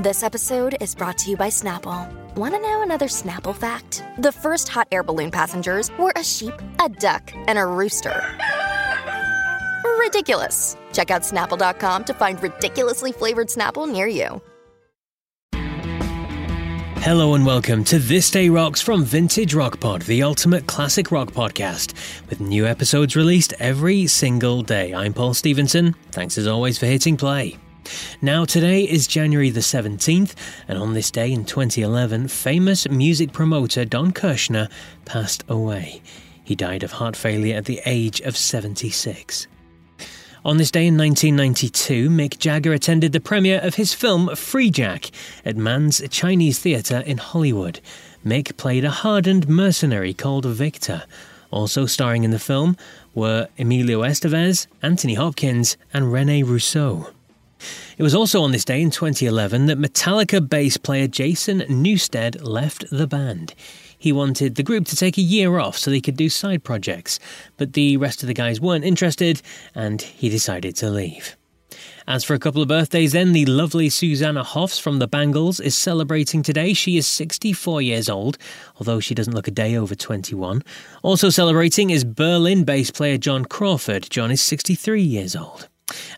This episode is brought to you by Snapple. Want to know another Snapple fact? The first hot air balloon passengers were a sheep, a duck, and a rooster. Ridiculous. Check out snapple.com to find ridiculously flavored Snapple near you. Hello and welcome to This Day Rocks from Vintage Rock Pod, the ultimate classic rock podcast, with new episodes released every single day. I'm Paul Stevenson. Thanks as always for hitting play. Now, today is January the 17th, and on this day in 2011, famous music promoter Don Kirshner passed away. He died of heart failure at the age of 76. On this day in 1992, Mick Jagger attended the premiere of his film Freejack at Mann's Chinese Theatre in Hollywood. Mick played a hardened mercenary called Victor. Also starring in the film were Emilio Estevez, Anthony Hopkins, and Rene Russo. It was also on this day in 2011 that Metallica bass player Jason Newsted left the band. He wanted the group to take a year off so they could do side projects, but the rest of the guys weren't interested and he decided to leave. As for a couple of birthdays, then, the lovely Susanna Hoffs from the Bangles is celebrating today. She is 64 years old, although she doesn't look a day over 21. Also celebrating is Berlin bass player John Crawford. John is 63 years old.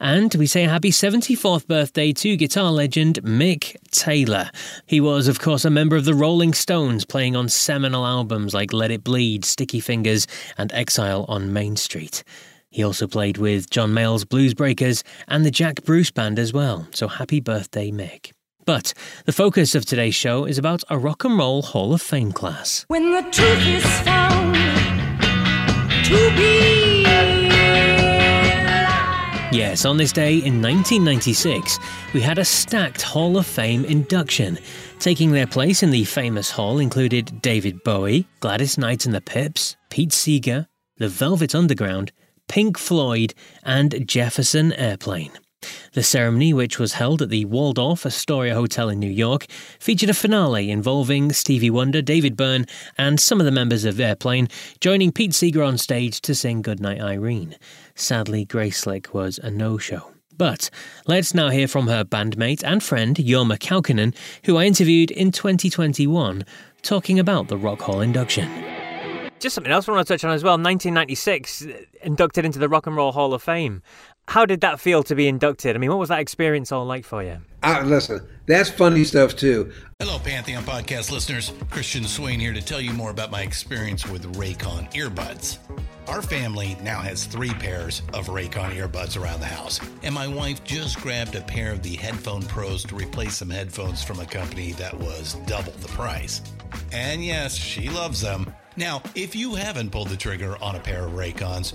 And we say happy 74th birthday to guitar legend Mick Taylor. He was, of course, a member of the Rolling Stones, playing on seminal albums like Let It Bleed, Sticky Fingers, and Exile on Main Street. He also played with John Mayall's Blues Breakers and the Jack Bruce Band as well, so happy birthday, Mick. But the focus of today's show is about a Rock and Roll Hall of Fame class. When the truth is found to be Yes, on this day in 1996, we had a stacked Hall of Fame induction. Taking their place in the famous hall included David Bowie, Gladys Knight and the Pips, Pete Seeger, The Velvet Underground, Pink Floyd, and Jefferson Airplane. The ceremony, which was held at the Waldorf Astoria Hotel in New York, featured a finale involving Stevie Wonder, David Byrne, and some of the members of Airplane, joining Pete Seeger on stage to sing Goodnight Irene. Sadly, Grace Slick was a no show. But let's now hear from her bandmate and friend, Jorma Kaukonen, who I interviewed in 2021, talking about the Rock Hall induction. Just something else I want to touch on as well. 1996, inducted into the Rock and Roll Hall of Fame. How did that feel to be inducted? I mean, what was that experience all like for you? Uh, listen, that's funny stuff too. Hello, Pantheon podcast listeners. Christian Swain here to tell you more about my experience with Raycon earbuds. Our family now has three pairs of Raycon earbuds around the house, and my wife just grabbed a pair of the Headphone Pros to replace some headphones from a company that was double the price. And yes, she loves them. Now, if you haven't pulled the trigger on a pair of Raycons,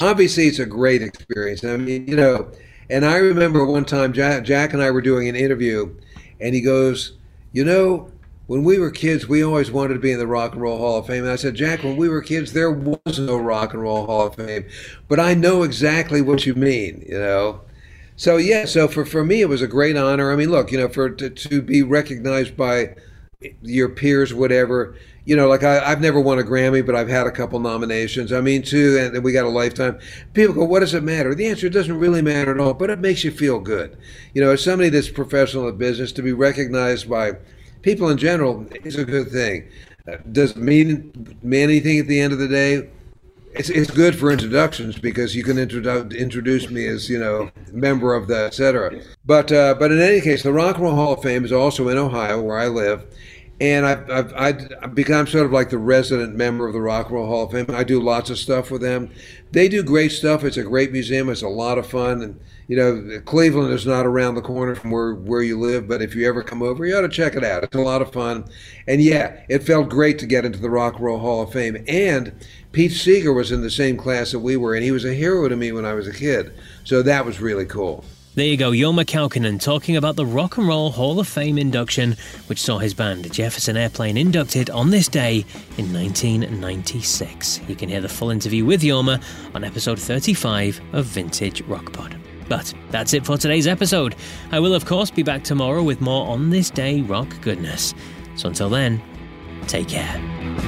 Obviously, it's a great experience. I mean, you know, And I remember one time Jack, Jack and I were doing an interview, and he goes, "You know, when we were kids, we always wanted to be in the Rock and Roll Hall of Fame." And I said, "Jack, when we were kids, there was no Rock and Roll Hall of Fame, but I know exactly what you mean." You know. So yeah, so for, for me it was a great honor. I mean, look, you know, for to, to be recognized by your peers, whatever. You know, like I, I've never won a Grammy, but I've had a couple nominations. I mean, too, and we got a lifetime. People go, "What does it matter?" The answer doesn't really matter at all, but it makes you feel good. You know, as somebody that's professional in business, to be recognized by people in general is a good thing. Does it mean mean anything at the end of the day? It's, it's good for introductions because you can introdu- introduce me as you know member of the etc. But uh, but in any case, the Rock and Roll Hall of Fame is also in Ohio where I live, and I've, I've, I've become sort of like the resident member of the Rock and Roll Hall of Fame. I do lots of stuff with them. They do great stuff. It's a great museum. It's a lot of fun. And, you know, Cleveland is not around the corner from where, where you live, but if you ever come over, you ought to check it out. It's a lot of fun. And yeah, it felt great to get into the Rock and Roll Hall of Fame. And Pete Seeger was in the same class that we were, and he was a hero to me when I was a kid. So that was really cool. There you go, Jorma Kaukonen talking about the Rock and Roll Hall of Fame induction, which saw his band Jefferson Airplane inducted on this day in 1996. You can hear the full interview with Jorma on episode 35 of Vintage Rock Pod. But that's it for today's episode. I will, of course, be back tomorrow with more on this day rock goodness. So until then, take care.